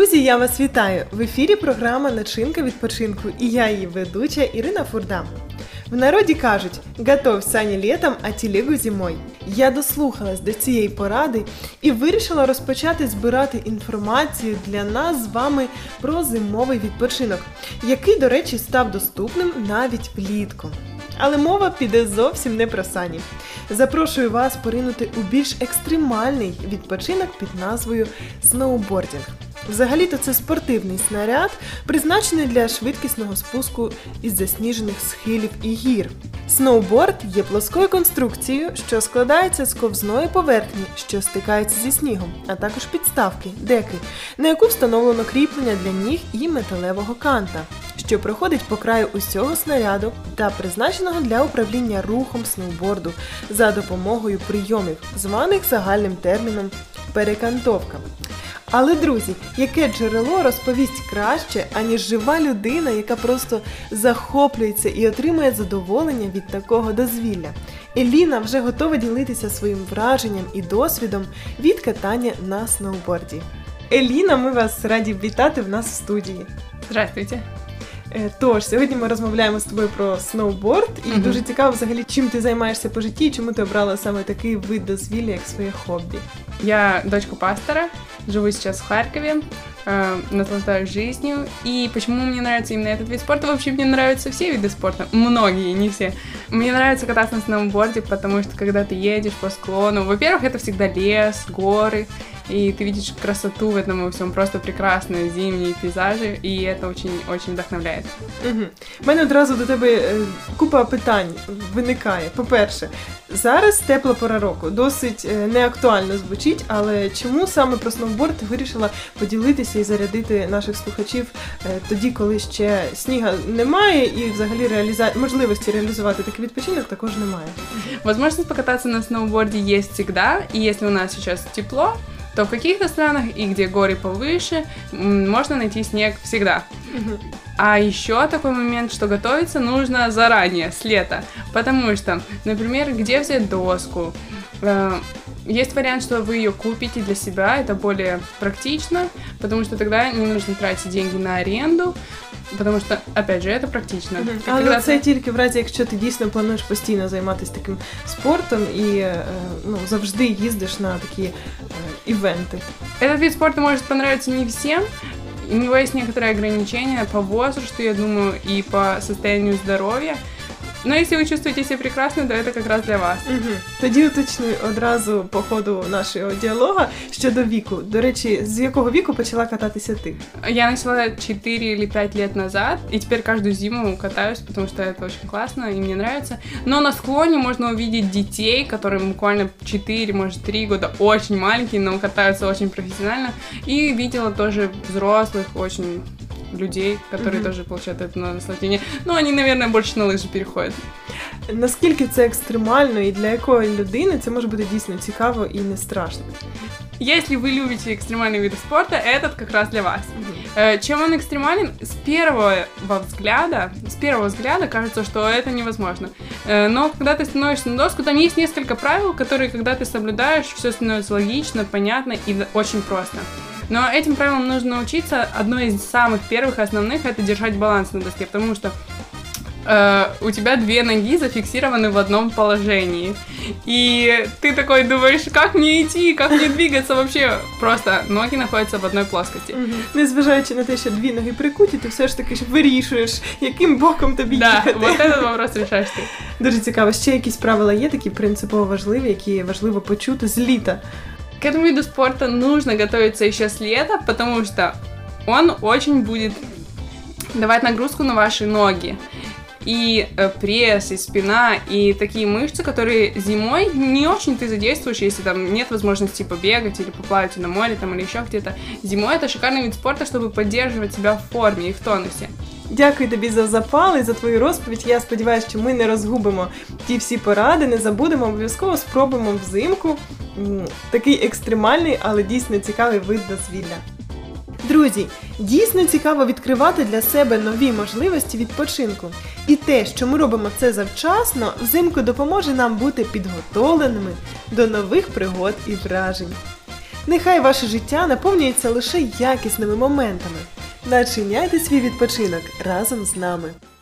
Друзі, я вас вітаю! В ефірі програма Начинка відпочинку і я її ведуча Ірина Фурда. В народі кажуть, готов сані літом, а тілегу зимой. Я дослухалась до цієї поради і вирішила розпочати збирати інформацію для нас з вами про зимовий відпочинок, який, до речі, став доступним навіть влітку. Але мова піде зовсім не про сані. Запрошую вас поринути у більш екстремальний відпочинок під назвою сноубордінг. Взагалі-то це спортивний снаряд, призначений для швидкісного спуску із засніжених схилів і гір. Сноуборд є плоскою конструкцією, що складається з ковзної поверхні, що стикається зі снігом, а також підставки, деки, на яку встановлено кріплення для ніг і металевого канта, що проходить по краю усього снаряду та призначеного для управління рухом сноуборду за допомогою прийомів, званих загальним терміном перекантовка. Але, друзі, яке джерело розповість краще, аніж жива людина, яка просто захоплюється і отримує задоволення від такого дозвілля. Еліна вже готова ділитися своїм враженням і досвідом від катання на сноуборді. Еліна, ми вас раді вітати в нас в студії. Здравствуйте. Е, Тож, сьогодні ми розмовляємо з тобою про сноуборд, і Мгм. дуже цікаво взагалі, чим ти займаєшся по житті і чому ти обрала саме такий вид дозвілля, як своє хобі. Я дочка пастора, живу сейчас в Харькове, э, наслаждаюсь жизнью. И почему мне нравится именно этот вид спорта? Вообще мне нравятся все виды спорта, многие, не все. Мне нравится кататься на сноуборде, потому что когда ты едешь по склону, во-первых, это всегда лес, горы, и ты видишь красоту в этом во всем, просто прекрасные зимние пейзажи, и это очень-очень вдохновляет. Угу. У мене одразу до тебе е, купа питань виникає. По-перше, зараз тепла пора року, досить е, неактуально звучить, але чому саме про сноуборд ти вирішила поділитися і зарядити наших слухачів е, тоді, коли ще сніга немає, і взагалі реаліза... можливості реалізувати такий відпочинок також немає. Возможность покататься на сноуборде есть всегда, и если у нас сейчас тепло, то в каких-то странах и где горы повыше м, можно найти снег всегда. Угу. А еще такой момент, что готовиться нужно заранее, с лета. Потому что, например, где взять доску? Э, Есть вариант, что вы ее купите для себя, это более практично, потому что тогда не нужно тратить деньги на аренду, потому что, опять же, это практично. Как Але когда це ты- тільки в разі, якщо ти дійсно плануєш постійно займатися таким спортом і е, ну, завжди їздиш на такі е, івенти. Этот вид спорта может понравиться не всем. У него есть некоторые ограничения по возрасту, я думаю, и по состоянию здоровья. Но если вы чувствуете себя прекрасно, то это как раз для вас. Угу. Тоді уточнюю одразу по ходу нашого діалога щодо віку. До речі, з якого віку почала кататися ти? Я начала 4 или 5 лет назад, и теперь каждую зиму катаюсь, потому что это очень классно и мне нравится. Но на склоне можно увидеть детей, которым буквально 4, может 3 года, очень маленькие, но катаются очень профессионально. И видела тоже взрослых, очень людей, которые Мгм. тоже получают это наслаждение. Но они, наверное, больше на лыжи переходят. Наскільки це екстремально і для якої людини це може бути дійсно цікаво і не страшно? Если вы любите экстремальные виды спорта, этот как раз для вас. Э, Чем он экстремален? С первого взгляда, с первого взгляда кажется, что это невозможно. Э, Но когда ты становишься на доску, там есть несколько правил, которые, когда ты соблюдаешь, все становится логично, понятно и д- очень просто. Но этим правилам нужно научиться. Одно из самых первых основных это держать баланс на доске, потому что э, у тебя две ноги зафиксированы в одном положении. И ты такой думаешь, как мне идти, как мне двигаться вообще. Просто ноги находятся в одной плоскости. Угу. Незважаючи на те, що дві ноги прикуті, ти все ж таки ж вирішуєш, яким боком тобі Да, їхати. вот этот вопрос решаешь ты. Дуже цікаво. Ще якісь правила є такі принципово важливі, які важливо почути з літа. К этому виду спорта нужно готовиться еще с лета, потому что он очень будет давать нагрузку на ваши ноги. И э, пресс, и спина, и такие мышцы, которые зимой не очень ты задействуешь, если там нет возможности побегать или поплавать на море там, или еще где-то. Зимой это шикарный вид спорта, чтобы поддерживать себя в форме и в тонусе. Дякую тобі за запал і за твою розповідь. Я сподіваюся, що ми не розгубимо ті всі поради, не забудемо, обов'язково спробуємо взимку м, Такий екстремальний, але дійсно цікавий вид дозвілля. Друзі, дійсно цікаво відкривати для себе нові можливості відпочинку. І те, що ми робимо це завчасно, взимку допоможе нам бути підготовленими до нових пригод і вражень. Нехай ваше життя наповнюється лише якісними моментами. Начиняйте свій відпочинок разом з нами.